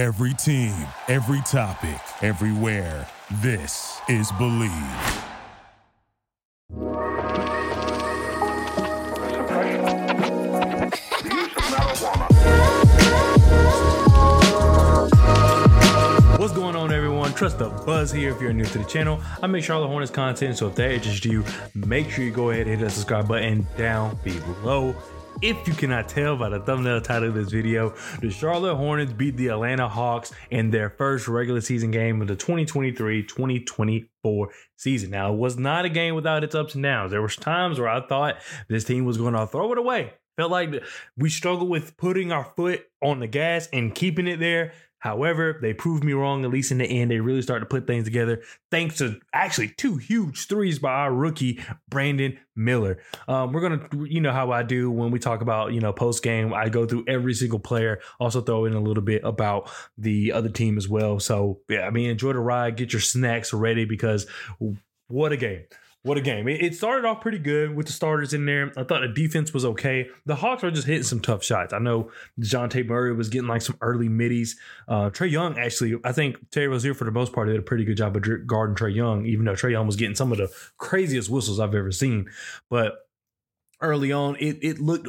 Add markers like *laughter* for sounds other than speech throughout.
Every team, every topic, everywhere. This is Bleav. What's going on, everyone? Trust the buzz here if you're new to the channel. I make Charlotte Hornets content, so if that interests you, make sure you go ahead and hit that subscribe button down below. If you cannot tell by the thumbnail title of this video, the Charlotte Hornets beat the Atlanta Hawks in their first regular season game of the 2023-2024 season. Now, it was not a game without its ups and downs. There was times where I thought this team was going to throw it away. Felt like we struggled with putting our foot on the gas and keeping it there. However, they proved me wrong, at least in the end. They really started to put things together thanks to actually two huge threes by our rookie, Brandon Miller. Um, we're going to, you know, how I do when we talk about, you know, post game, I go through every single player, also throw in a little bit about the other team as well. So, yeah, I mean, enjoy the ride, get your snacks ready because what a game. What a game. It, started off pretty good with the starters in there. I thought the defense was okay. The Hawks are just hitting some tough shots. I know Dejounte Murray was getting like some early middies. Uh, Trae Young, actually, I think Terry Rozier, for the most part, did a pretty good job of guarding Trae Young, even though Trae Young was getting some of the craziest whistles I've ever seen. But early on, it, it looked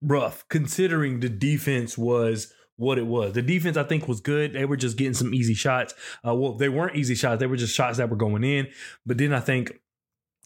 rough considering the defense was what it was. The defense, I think, was good. They were just getting some easy shots. Uh, well, they weren't easy shots. They were just shots that were going in. But then I think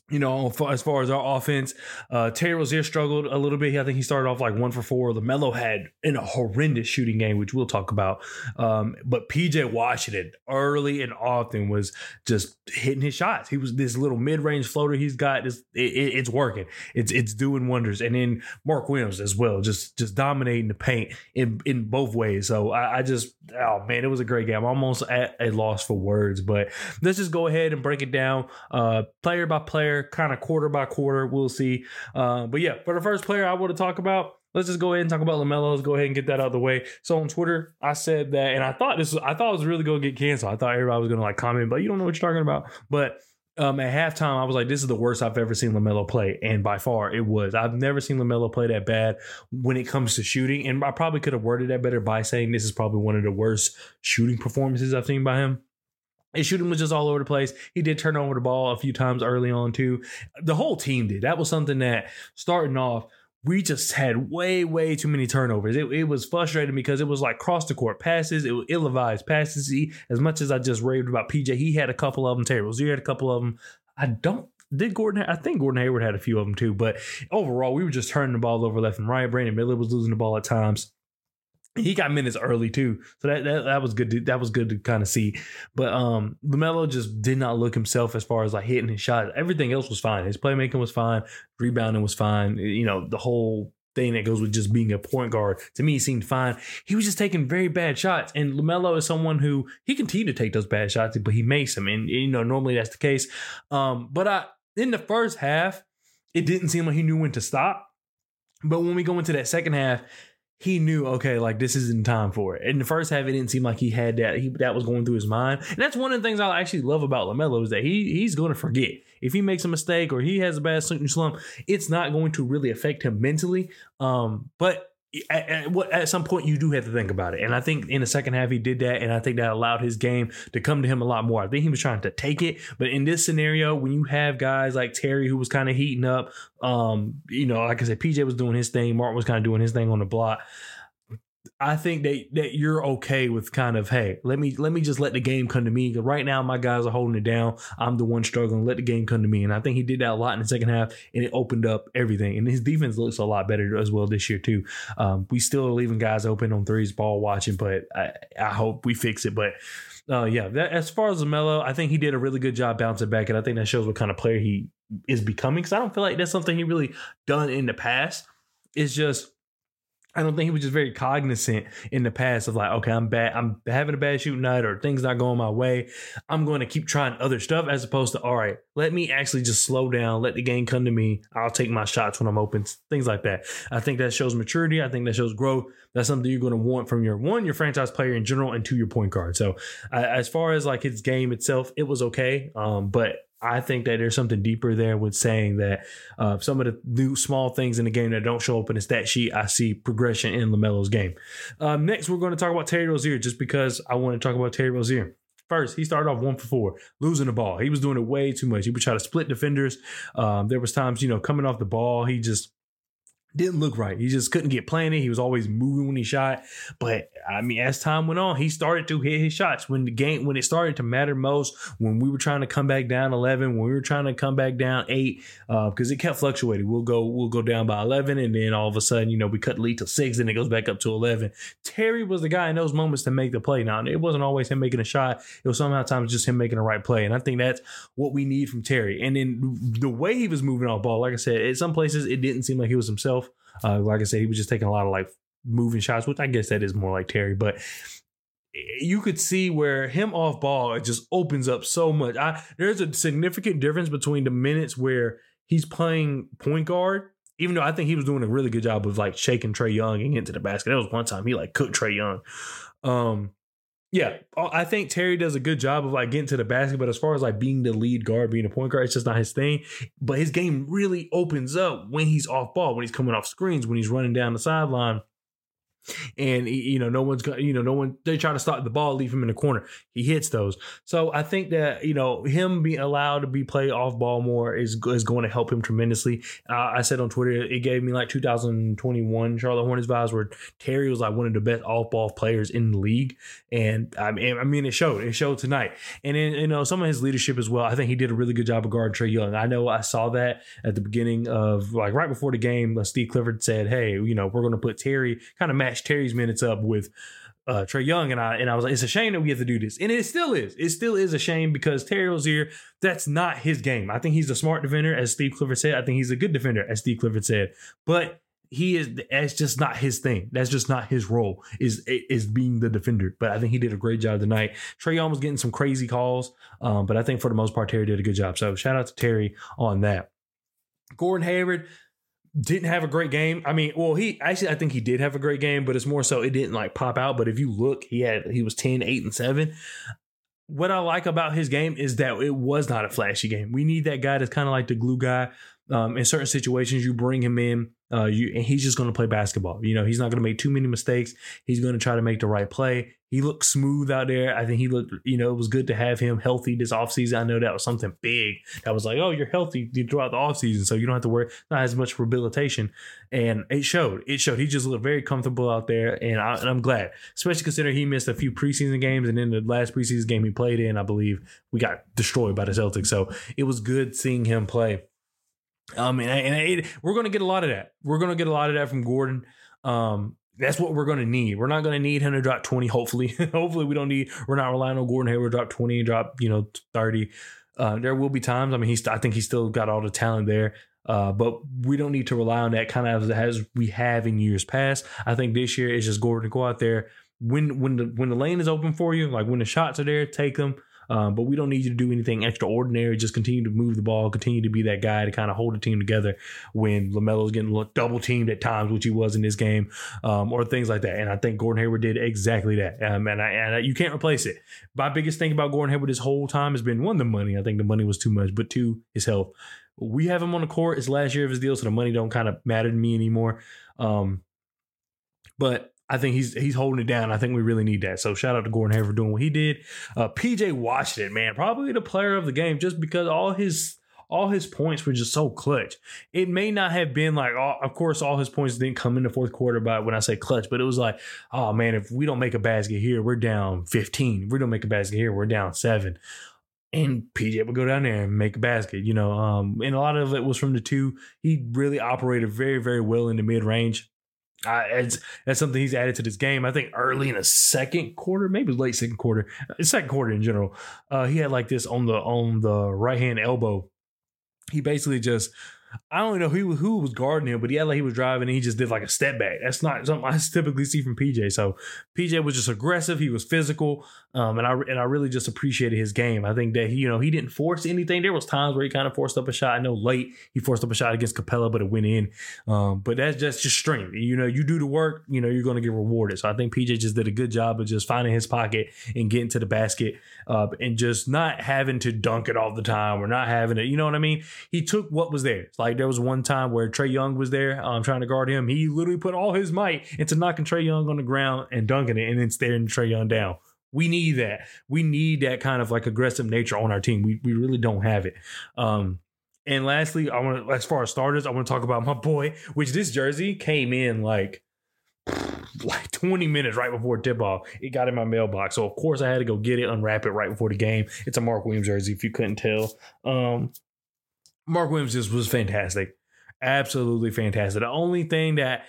you know, as far as our offense, uh, Terry Rozier struggled a little bit. I think he started off like one for four. LaMelo had in a horrendous shooting game, which we'll talk about. Um, but PJ Washington early and often was just hitting his shots. He was this little mid range floater he's got. This, it, it's working. It's it's doing wonders. And then Mark Williams as well, just just dominating the paint in in both ways. So I, I just oh man, it was a great game. I'm almost at a loss for words, but let's just go ahead and break it down uh, player by player kind of quarter by quarter. We'll see. Uh, but yeah, for the first player I want to talk about, let's just go ahead and talk about LaMelo. Let's go ahead and get that out of the way. So on Twitter, I said that, and I thought this, was, I thought it was really going to get canceled. I thought everybody was going to like comment, but you don't know what you're talking about. But um, at halftime, I was like, this is the worst I've ever seen LaMelo play. And by far, it was. I've never seen LaMelo play that bad when it comes to shooting. And I probably could have worded that better by saying this is probably one of the worst shooting performances I've seen by him. His shooting was just all over the place. He did turn over the ball a few times early on too. The whole team did. That was something that starting off, we just had way, way too many turnovers. It, it was frustrating because it was like cross the court passes. It was ill-advised passes. He, as much as I just raved about PJ, he had a couple of them. Terry Rozier had a couple of them. I don't did Gordon? I think Gordon Hayward had a few of them too. But overall, we were just turning the ball over left and right. Brandon Miller was losing the ball at times he got minutes early too, so that that, that was good. To, that was good to kind of see. But um, Lamelo just did not look himself as far as like hitting his shot. Everything else was fine. His playmaking was fine. Rebounding was fine. You know the whole thing that goes with just being a point guard to me seemed fine. He was just taking very bad shots, and Lamelo is someone who he continued to take those bad shots, but he makes them, and you know normally that's the case. Um, but I in the first half, it didn't seem like he knew when to stop. But when we go into that second half, he knew okay like this isn't time for it. In the first half it didn't seem like he had that he that was going through his mind. And that's one of the things i actually love about lamelo is that he he's going to forget. If he makes a mistake or he has a bad slump it's not going to really affect him mentally. Um but at, at, at, some point you do have to think about it. And I think in the second half he did that, and I think that allowed his game to come to him a lot more. I think he was trying to take it, but in this scenario, when you have guys like Terry who was kind of heating up, um, you know, like I said, PJ was doing his thing, Martin was kind of doing his thing on the block. I think that that you're okay with kind of hey let me let me just let the game come to me. Because right now my guys are holding it down. I'm the one struggling. Let the game come to me. And I think he did that a lot in the second half and it opened up everything. And his defense looks a lot better as well this year too. Um, we still are leaving guys open on threes ball watching but I, I hope we fix it. But uh, yeah that, as far as Lamelo I think he did a really good job bouncing back and I think that shows what kind of player he is becoming because I don't feel like that's something he really done in the past. It's just I don't think he was just very cognizant in the past of like, okay, I'm bad, I'm having a bad shooting night or things not going my way. I'm going to keep trying other stuff as opposed to, all right, let me actually just slow down, let the game come to me. I'll take my shots when I'm open, things like that. I think that shows maturity. I think that shows growth. That's something you're going to want from your one, your franchise player in general, and two, your point guard. So uh, as far as like his game itself, it was okay. Um, but I think that there's something deeper there with saying that uh, some of the new small things in the game that don't show up in the stat sheet, I see progression in LaMelo's game. Um, next, we're going to talk about Terry Rozier just because I want to talk about Terry Rozier. First, he started off one for four, losing the ball. He was doing it way too much. He would try to split defenders. Um, there was times, you know, coming off the ball, he just didn't look right. He just couldn't get planted. He was always moving when he shot. But I mean, as time went on, he started to hit his shots when the game when it started to matter most. When we were trying to come back down eleven, when we were trying to come back down eight, because uh, it kept fluctuating. We'll go we'll go down by eleven, and then all of a sudden, you know, we cut lead to six, and it goes back up to eleven. Terry was the guy in those moments to make the play. Now it wasn't always him making a shot. It was sometimes just him making the right play, and I think that's what we need from Terry. And then the way he was moving off ball, like I said, at some places it didn't seem like he was himself. Uh, like I said, he was just taking a lot of like moving shots, which I guess that is more like Terry, but you could see where him off ball it just opens up so much. I there's a significant difference between the minutes where he's playing point guard, even though I think he was doing a really good job of like shaking Trae Young and getting to the basket. There was one time he like cooked Trae Young. Um, yeah, uh, I think Terry does a good job of like getting to the basket, but as far as like being the lead guard, being a point guard, it's just not his thing. But his game really opens up when he's off ball, when he's coming off screens, when he's running down the sideline and you know no one's going you know no one they try to stop the ball leave him in the corner. He hits those. So i think that you know him being allowed to be played off ball more is is going to help him tremendously. Uh, i said on twitter it gave me like 2021 charlotte hornets vibes where terry was like one of the best off ball players in the league. And i mean i mean it showed it showed tonight. And then you know some of his leadership as well i think he did a really good job of guarding trae young. I know i saw that at the beginning of like right before the game uh, steve clifford said hey you know we're going to put terry kind of match match Terry's minutes up with uh, Trae Young, and I and I was like, it's a shame that we have to do this, and it still is. It still is a shame because Terry Rozier, that's not his game. I think he's a smart defender, as Steve Clifford said. I think he's a good defender, as Steve Clifford said. But he is that's just not his thing. That's just not his role. Is is being the defender. But I think he did a great job tonight. Trae Young was getting some crazy calls, um, but I think for the most part Terry did a good job. So shout out to Terry on that. Gordon Hayward, didn't have a great game. I mean, well, he actually I think he did have a great game, but it's more so it didn't like pop out. But if you look, he had he was 10, 8, and 7. What I like about his game is that it was not a flashy game. We need that guy that's kind of like the glue guy. Um, in certain situations, you bring him in uh, you and he's just going to play basketball. You know, he's not going to make too many mistakes. He's going to try to make the right play. He looked smooth out there. I think he looked, you know, it was good to have him healthy this offseason. I know that was something big that was like, oh, you're healthy throughout the offseason, so you don't have to worry, not as much rehabilitation. And it showed. It showed. He just looked very comfortable out there, and, I, I'm glad, especially considering he missed a few preseason games, and then the last preseason game he played in, I believe, we got destroyed by the Celtics. So it was good seeing him play. Um, and, and it, we're going to get a lot of that. We're going to get a lot of that from Gordon. Um, that's what we're going to need. We're not going to need him to drop 20. Hopefully, *laughs* hopefully we don't need, we're not relying on Gordon Hayward drop 20 and drop, you know, 30. Uh, there will be times. I mean, he's, I think he's still got all the talent there. Uh, but we don't need to rely on that kind of as, as we have in years past. I think this year it's just Gordon to go out there when when the when the lane is open for you, like when the shots are there, take them. Um, but we don't need you to do anything extraordinary. Just continue to move the ball, continue to be that guy to kind of hold the team together when LaMelo's getting double teamed at times, which he was in this game, um, or things like that. And I think Gordon Hayward did exactly that. Um, and, I, and I, you can't replace it. My biggest thing about Gordon Hayward this whole time has been one, the money. I think the money was too much, but two, his health. We have him on the court. It's last year of his deal, so the money don't kind of matter to me anymore. Um, but I think he's he's holding it down. I think we really need that. So shout out to Gordon Hayward for doing what he did. Uh, PJ Washington, man, probably the player of the game just because all his all his points were just so clutch. It may not have been like, all, of course, all his points didn't come in the fourth quarter. But when I say clutch, but it was like, oh man, if we don't make a basket here, we're down 15. If we don't make a basket here, we're down seven. And PJ would go down there and make a basket, you know. Um, and a lot of it was from the two. He really operated very, very well in the mid range. Uh, it's, that's something he's added to this game. I think early in the second quarter, maybe late second quarter, uh, second quarter in general, uh, he had like this on the on the right hand elbow. He basically just I don't know who who was guarding him, but he had like he was driving and he just did like a step back. That's not something I *laughs* typically see from PJ. So PJ was just aggressive. He was physical, um, and I and I really just appreciated his game. I think that he you know he didn't force anything. There was times where he kind of forced up a shot. I know late he forced up a shot against Capela, but it went in. Um, but that's just just strength. You know, you do the work, you know, you're going to get rewarded. So I think PJ just did a good job of just finding his pocket and getting to the basket, uh, and just not having to dunk it all the time or not having it. You know what I mean? He took what was there. Like there was one time where Trae Young was there, um, trying to guard him. He literally put all his might into knocking Trae Young on the ground and dunking it, and then staring Trae Young down. We need that. We need that kind of like aggressive nature on our team. We we really don't have it. Um, and lastly, I want to, as far as starters, I want to talk about my boy, which this jersey came in like *sighs* like 20 minutes right before tip off. It got in my mailbox. So of course I had to go get it, unwrap it right before the game. It's a Mark Williams jersey, if you couldn't tell. Um Mark Williams just was fantastic. Absolutely fantastic. The only thing that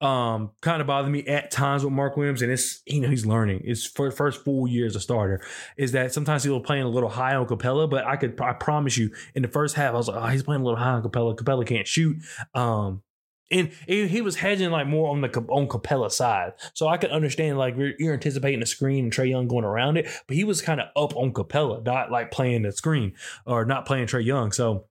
um kind of bothered me at times with Mark Williams, and it's you know he's learning. It's for first full year as a starter, is that sometimes he was playing a little high on Capela, but I could I promise you in the first half I was like, oh, he's playing a little high on Capela. Capela can't shoot. Um, and he was hedging like more on the on Capela side, so I could understand like you're, anticipating the screen and Trae Young going around it, but he was kind of up on Capela, not like playing the screen or not playing Trae Young. So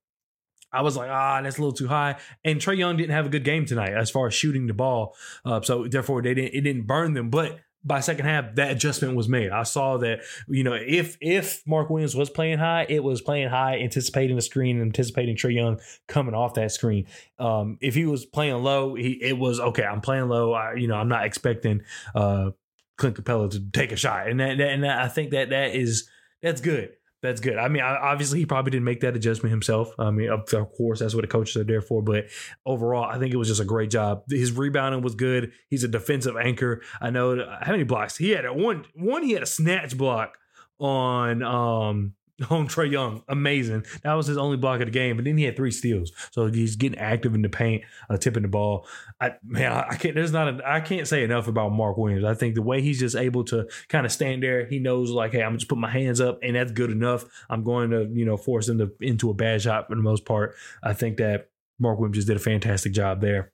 I was like, ah, that's a little too high. And Trae Young didn't have a good game tonight as far as shooting the ball, uh, so therefore they didn't it didn't burn them, but by second half, that adjustment was made. I saw that, you know, if if Mark Williams was playing high, it was playing high, anticipating the screen, and anticipating Trae Young coming off that screen. Um, if he was playing low, he it was okay. I'm playing low. I, you know, I'm not expecting uh Clint Capela to take a shot, and that, that and that, I think that that is that's good that's good. I mean, obviously, he probably didn't make that adjustment himself. I mean, of course, that's what the coaches are there for. But overall, I think it was just a great job. His rebounding was good. He's a defensive anchor. I know how many blocks he had. One, one, he had a snatch block on um *laughs* on Trae Young. Amazing. That was his only block of the game, but then he had three steals. So he's getting active in the paint, uh, tipping the ball. I man, I, I can't. There's not. A, I can't say enough about Mark Williams. I think the way he's just able to kind of stand there, he knows like, hey, I'm just put my hands up, and that's good enough. I'm going to you know force him to, into a bad shot for the most part. I think that Mark Williams just did a fantastic job there.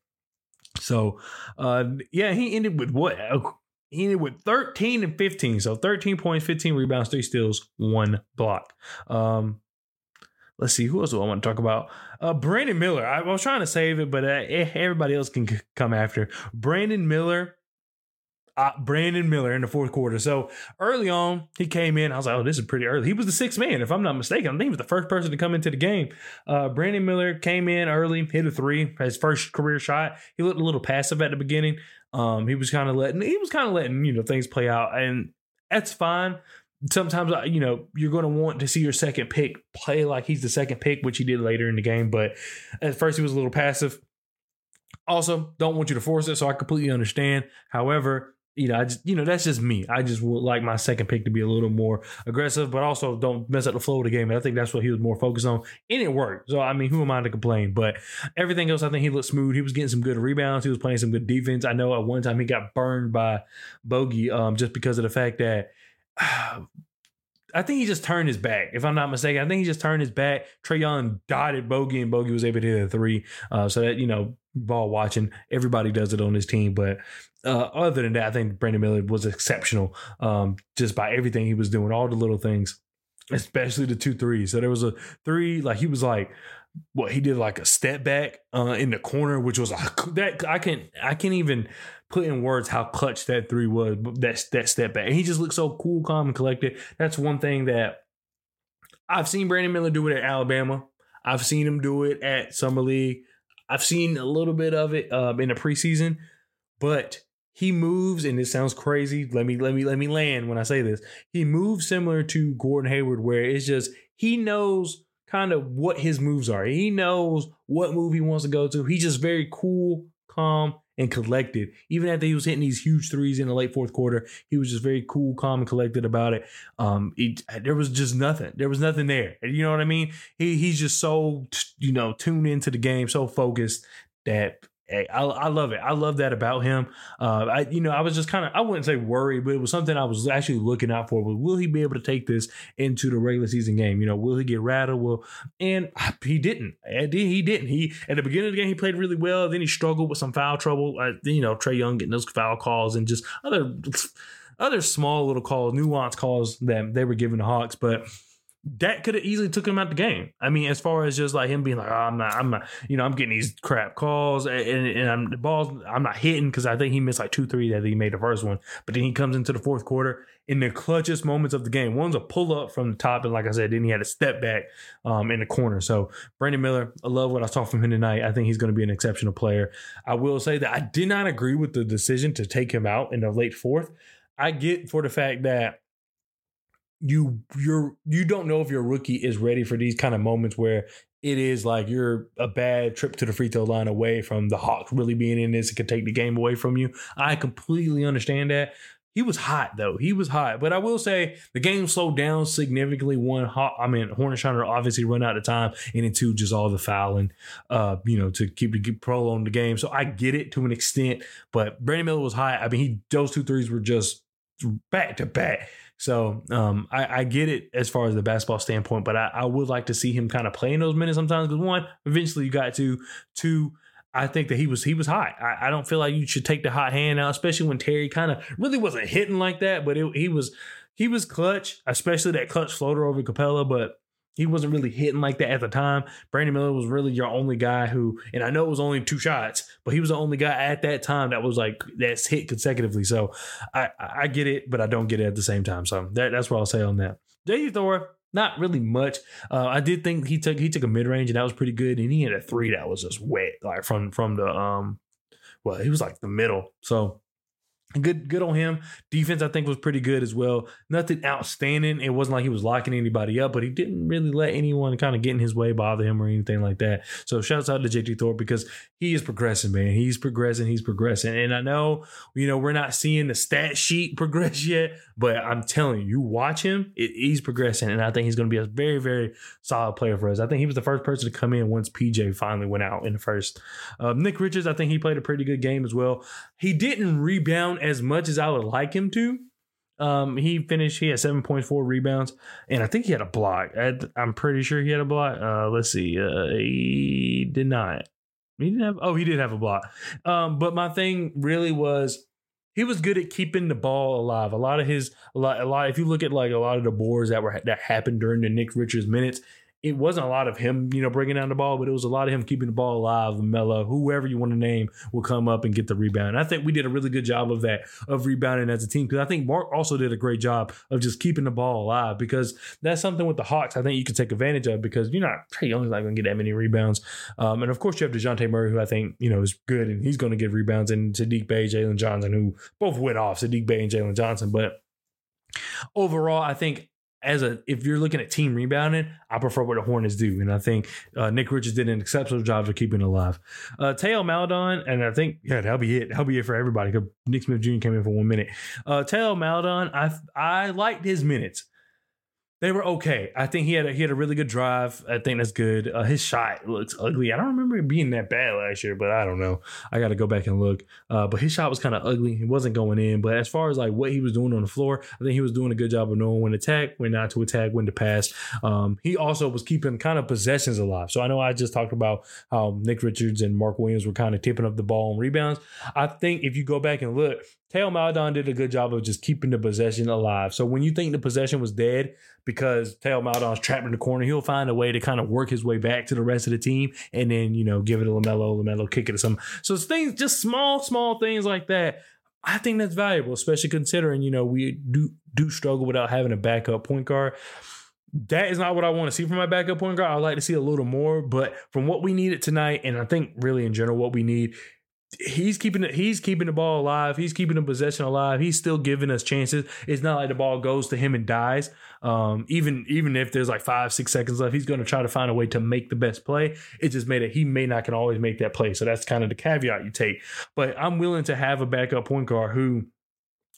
So, uh, yeah, he ended with what he ended with 13 and 15. So 13 points, 15 rebounds, three steals, one block. Um, let's see who else do I want to talk about. Uh, Brandon Miller. I, was trying to save it, but uh, eh, everybody else can c- come after. Brandon Miller. Uh, Brandon Miller in the fourth quarter. So early on, he came in. I was like, oh, this is pretty early. He was the sixth man, if I'm not mistaken. I think he was the first person to come into the game. Uh, Brandon Miller came in early, hit a three, his first career shot. He looked a little passive at the beginning. Um, he was kind of letting he was kind of letting you know things play out, and that's fine. Sometimes uh, you know you're going to want to see your second pick play like he's the second pick, which he did later in the game. But at first he was a little passive. Also, don't want you to force it, so I completely understand. However, you know, I just you know that's just me. I just would like my second pick to be a little more aggressive, but also don't mess up the flow of the game. And I think that's what he was more focused on, and it worked. So I mean, who am I to complain? But everything else, I think he looked smooth. He was getting some good rebounds. He was playing some good defense. I know at one time he got burned by Bogi um, just because of the fact that. Uh, *sighs* I think he just turned his back, if I'm not mistaken. I think he just turned his back. Trae Young dotted Bogi, and Bogi was able to hit a three. Uh, so that you know, ball watching, everybody does it on his team. But uh, other than that, I think Brandon Miller was exceptional um, just by everything he was doing, all the little things, especially the two threes. So there was a three, like he was like, what he did like a step back uh, in the corner, which was like *laughs* that. I can't, I can't even put in words how clutch that three was. That that step back, and he just looked so cool, calm, and collected. That's one thing that I've seen Brandon Miller do it at Alabama. I've seen him do it at Summer League. I've seen a little bit of it uh, in the preseason, but he moves, and it sounds crazy. Let me let me let me land when I say this. He moves similar to Gordon Hayward, where it's just he knows kind of what his moves are. He knows what move he wants to go to. He's just very cool, calm, and collected. Even after he was hitting these huge threes in the late fourth quarter, he was just very cool, calm, and collected about it. Um, there was just nothing. There was nothing there. You know what I mean? He he's just so you know tuned into the game, so focused that Hey, I, I love it. I love that about him. Uh, I, you know, I was just kind of, I wouldn't say worried, but it was something I was actually looking out for. Was will he be able to take this into the regular season game? You know, will he get rattled? Will, and he didn't. He didn't. He at the beginning of the game he played really well. Then he struggled with some foul trouble. Uh, you know, Trae Young getting those foul calls and just other other small little calls, nuance calls that they were giving the Hawks, but that could have easily took him out the game. I mean, as far as just like him being like, oh, I'm not, I'm not, you know, I'm getting these crap calls and, and I'm the balls, I'm not hitting because I think he missed like two, three that he made the first one. But then he comes into the fourth quarter in the clutchest moments of the game. One's a pull up from the top, and like I said, then he had a step back um, in the corner. So Brandon Miller, I love what I saw from him tonight. I think he's going to be an exceptional player. I will say that I did not agree with the decision to take him out in the late fourth. I get for the fact that you you're you don't know if your rookie is ready for these kind of moments where it is like you're a bad trip to the free throw line away from the Hawks really being in this and could take the game away from you. I completely understand that. He was hot though. He was hot, but I will say the game slowed down significantly. One, hot, I mean, trying obviously run out of time, and then two, just all the fouling, uh, you know, to keep the prolong the game. So I get it to an extent, but Brandon Miller was hot. I mean, he those two threes were just back to back. So um, I, I, get it as far as the basketball standpoint, but I, I would like to see him kind of playing those minutes sometimes. Because one, eventually you got to. Two, I think that he was he was hot. I, I, don't feel like you should take the hot hand out, especially when Terry kind of really wasn't hitting like that, but it, he was he was clutch, especially that clutch floater over Capela, But he wasn't really hitting like that at the time. Brandon Miller was really your only guy who, and I know it was only two shots, but he was the only guy at that time that was like that's hit consecutively. So I I get it, but I don't get it at the same time. So that, that's what I'll say on that. JT Thor, not really much. Uh, I did think he took he took a mid range and that was pretty good, and he had a three that was just wet, like from from the um, well, he was like the middle. So Good, good on him. Defense, I think, was pretty good as well. Nothing outstanding. It wasn't like he was locking anybody up, but he didn't really let anyone kind of get in his way, bother him, or anything like that. So, shouts out to JT Thor because he is progressing, man. He's progressing. He's progressing. And I know, you know, we're not seeing the stat sheet *laughs* progress yet, but I'm telling you, you watch him, it, he's progressing, and I think he's going to be a very, very solid player for us. I think he was the first person to come in once PJ finally went out in the first. Uh, Nick Richards, I think he played a pretty good game as well. He didn't rebound as much as I would like him to. Um, he finished. He had seven point four rebounds, and I think he had a block. I, am pretty sure he had a block. Uh, let's see. Uh, he did not. He didn't have. Oh, he did have a block. Um, but my thing really was he was good at keeping the ball alive. A lot of his, a lot, a lot. If you look at like a lot of the boards that were that happened during the Nick Richards minutes, it wasn't a lot of him, you know, bringing down the ball, but it was a lot of him keeping the ball alive. Melo, whoever you want to name, will come up and get the rebound. And I think we did a really good job of that, of rebounding as a team. Because I think Mark also did a great job of just keeping the ball alive. Because that's something with the Hawks I think you can take advantage of because you're not you're only not going to get that many rebounds. Um, and of course you have Dejounte Murray, who I think you know is good and he's going to get rebounds, and Saddiq Bey, Jalen Johnson, who both went off Saddiq Bey and Jalen Johnson, but overall, I think as a if you're looking at team rebounding, I prefer what the Hornets do, and I think uh, Nick Richards did an exceptional job of keeping it alive. Uh, Theo Maledon, and I think yeah, that'll be it. That'll be it for everybody. Nick Smith Jr. came in for one minute. Uh, Theo Maledon, I I liked his minutes they were okay. I think he had a, he had a really good drive. I think that's good. Uh, his shot looks ugly. I don't remember it being that bad last year, but I don't know. I got to go back and look. Uh, but his shot was kind of ugly. He wasn't going in. But as far as like what he was doing on the floor, I think he was doing a good job of knowing when to attack, when not to attack, when to pass. Um, he also was keeping kind of possessions alive. So I know I just talked about how Nick Richards and Mark Williams were kind of tipping up the ball on rebounds. I think if you go back and look, Theo Maledon did a good job of just keeping the possession alive. So when you think the possession was dead because Theo Maledon's trapped in the corner, he'll find a way to kind of work his way back to the rest of the team and then, you know, give it to LaMelo, LaMelo kick it or something. So it's things, just small, small things like that. I think that's valuable, especially considering, you know, we do do struggle without having a backup point guard. That is not what I want to see from my backup point guard. I'd like to see a little more, but from what we needed tonight, and I think really in general, what we need he's keeping it he's keeping the ball alive. He's keeping the possession alive. He's still giving us chances. It's not like the ball goes to him and dies. Um, even even if there's like five six seconds left he's going to try to find a way to make the best play. It just made it he may not can always make that play. So that's kind of the caveat you take. But i'm willing to have a backup point guard who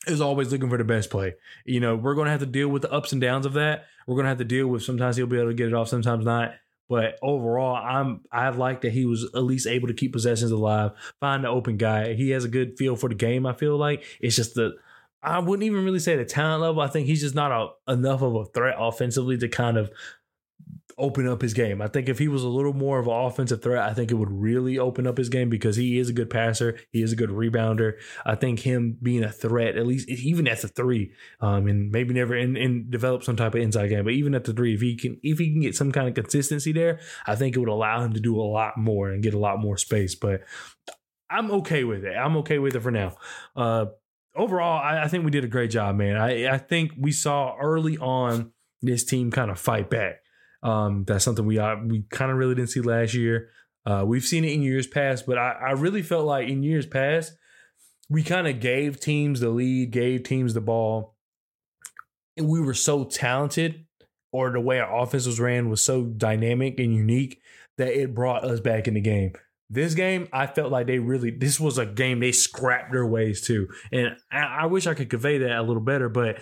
is always looking for the best play. You know, we're going to have to deal with the ups and downs of that. We're going to have to deal with sometimes he'll be able to get it off, sometimes not But overall, I'm I like that he was at least able to keep possessions alive, find the open guy. He has a good feel for the game. I feel like it's just the I wouldn't even really say the talent level. I think he's just not a, enough of a threat offensively to kind of open up his game. I think if he was a little more of an offensive threat, I think it would really open up his game because he is a good passer. He is a good rebounder. I think him being a threat, at least even at the three, um, and maybe never and, develop some type of inside game, but even at the three, if he can if he can get some kind of consistency there, I think it would allow him to do a lot more and get a lot more space. But I'm okay with it. I'm okay with it for now. Uh, overall, I, I think we did a great job, man. I, I think we saw early on this team kind of fight back. Um, that's something we uh, we kind of really didn't see last year. Uh, we've seen it in years past, but I, I really felt like in years past we kind of gave teams the lead, gave teams the ball, and we were so talented, or the way our offense was ran was so dynamic and unique that it brought us back in the game. This game, I felt like they really, this was a game they scrapped their ways to. And I, I wish I could convey that a little better, but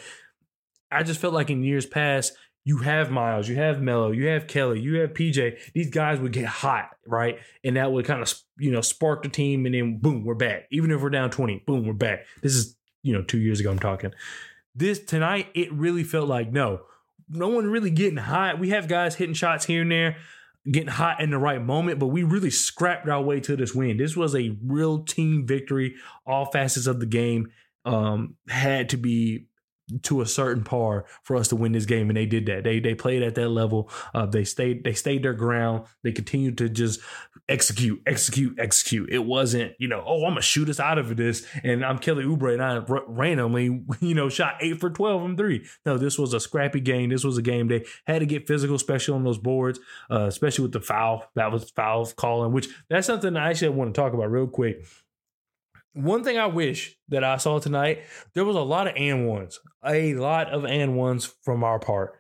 I just felt like in years past, you have Miles, you have Melo, you have Kelly, you have PJ. These guys would get hot, right? And that would kind of, you know, spark the team. And then boom, we're back. Even if we're down 20, boom, we're back. This is, you know, two years ago, I'm talking. This tonight, it really felt like no, no one really getting hot. We have guys hitting shots here and there, getting hot in the right moment, but we really scrapped our way to this win. This was a real team victory. All facets of the game um, had to be to a certain par for us to win this game, and they did that. They they played at that level. Uh, they stayed they stayed their ground. They continued to just execute, execute, execute. It wasn't you know oh I'm gonna shoot us out of this, and I'm Kelly Oubre and I randomly *laughs* you know shot eight for twelve from three. No, this was a scrappy game. This was a game they had to get physical, especially on those boards, uh, especially with the foul that was foul calling. Which that's something I actually want to talk about real quick one thing I wish that I saw tonight, there was a lot of and ones, a lot of and ones from our part.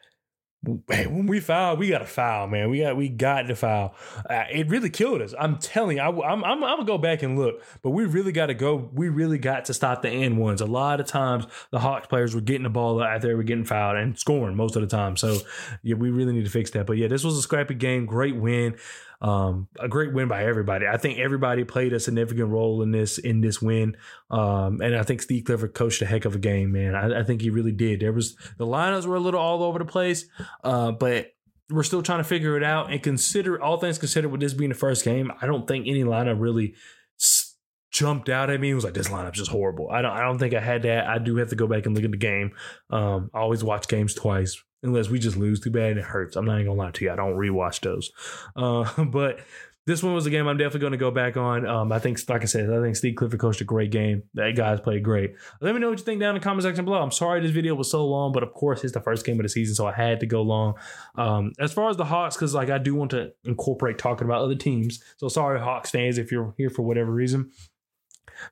Hey, when we foul, we got to foul, man. We got we got to foul. Uh, it really killed us. I'm telling you, I, am I'm, I'm gonna go back and look, but we really got to go. We really got to stop the and ones. A lot of times, the Hawks players were getting the ball out there, were getting fouled and scoring most of the time. So yeah, we really need to fix that. But yeah, this was a scrappy game. Great win. Um, a great win by everybody. I think everybody played a significant role in this in this win, um, and I think Steve Clifford coached a heck of a game, man. I, I, think he really did. There was the lineups were a little all over the place, uh, but we're still trying to figure it out. And consider all things considered, with this being the first game, I don't think any lineup really jumped out at me. It was like this lineup's just horrible. I don't I don't think I had that. I do have to go back and look at the game. Um, I always watch games twice unless we just lose too bad and it hurts. I'm not even gonna lie to you. I don't rewatch those. Uh, *laughs* but this one was a game I'm definitely going to go back on. Um, I think, like I said, I think Steve Clifford coached a great game. That guys played great. Let me know what you think down in the comment section below. I'm sorry this video was so long, but of course it's the first game of the season, so I had to go long. Um, as far as the Hawks, because like I do want to incorporate talking about other teams. So sorry, Hawks fans, if you're here for whatever reason.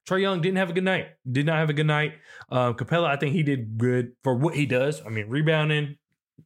Trae Young didn't have a good night. Did not have a good night. Uh, Capela, I think he did good for what he does. I mean, rebounding,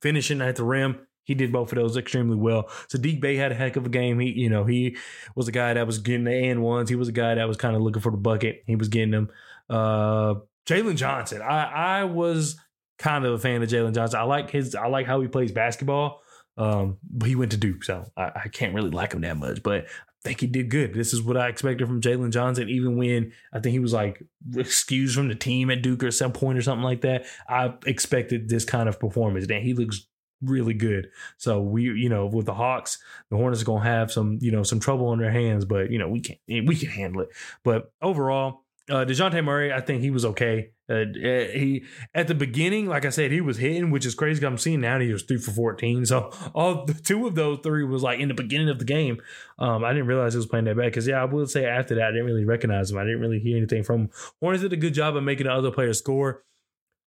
finishing at the rim. He did both of those extremely well. So Saddiq Bey had a heck of a game. He, you know, he was a guy that was getting the and ones. He was a guy that was kind of looking for the bucket. He was getting them. Uh, Jalen Johnson. I, I was kind of a fan of Jalen Johnson. I like his. I like how he plays basketball. Um, but he went to Duke, so I, I, can't really like him that much. But think he did good. This is what I expected from Jalen Johnson, even when I think he was like excused from the team at Duke or some point or something like that. I expected this kind of performance. And he looks really good. So we, you know, with the Hawks, the Hornets are gonna have some, you know, some trouble on their hands, but you know, we can we can handle it. But overall, uh, Dejounte Murray, I think he was okay. Uh, uh, he at the beginning, like I said, he was hitting, which is crazy. I'm seeing now he was three for 14. So *laughs* all two of those three was like in the beginning of the game. Um, I didn't realize he was playing that bad because yeah, I would say after that I didn't really recognize him. I didn't really hear anything from him. Hornets did a good job of making the other players score.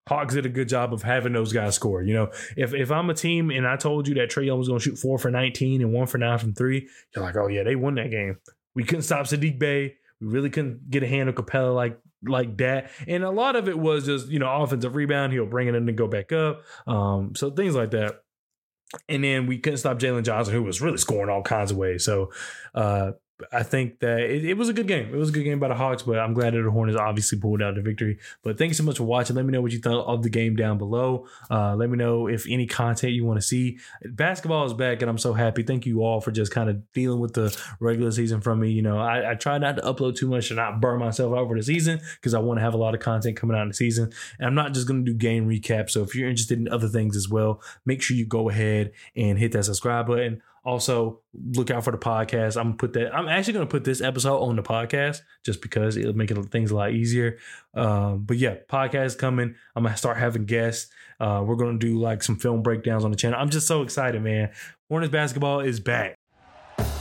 Hawks did a good job of having those guys score. You know, if if I'm a team and I told you that Trae Young was going to shoot four for 19 and one for nine from three, you're like, oh yeah, they won that game. We couldn't stop Saddiq Bey. We really couldn't get a hand of Capela like like that. And a lot of it was just, you know, offensive rebound. He'll bring it in and go back up. Um, so things like that. And then we couldn't stop Jalen Johnson, who was really scoring all kinds of ways. So uh, I think that it, it, was a good game. It was a good game by the Hawks, but I'm glad that the Hornets obviously pulled out the victory. But thanks so much for watching. Let me know what you thought of the game down below. Uh, let me know if any content you want to see. Basketball is back, and I'm so happy. Thank you all for just kind of dealing with the regular season from me. You know, I, I try not to upload too much and not burn myself out for the season because I want to have a lot of content coming out in the season. And I'm not just going to do game recaps. So if you're interested in other things as well, make sure you go ahead and hit that subscribe button. Also, look out for the podcast. I'm gonna put that. I'm actually gonna put this episode on the podcast just because it'll make things a lot easier. Um, but yeah, podcast coming. I'm gonna start having guests. Uh, we're gonna do like some film breakdowns on the channel. I'm just so excited, man. Hornets basketball is back.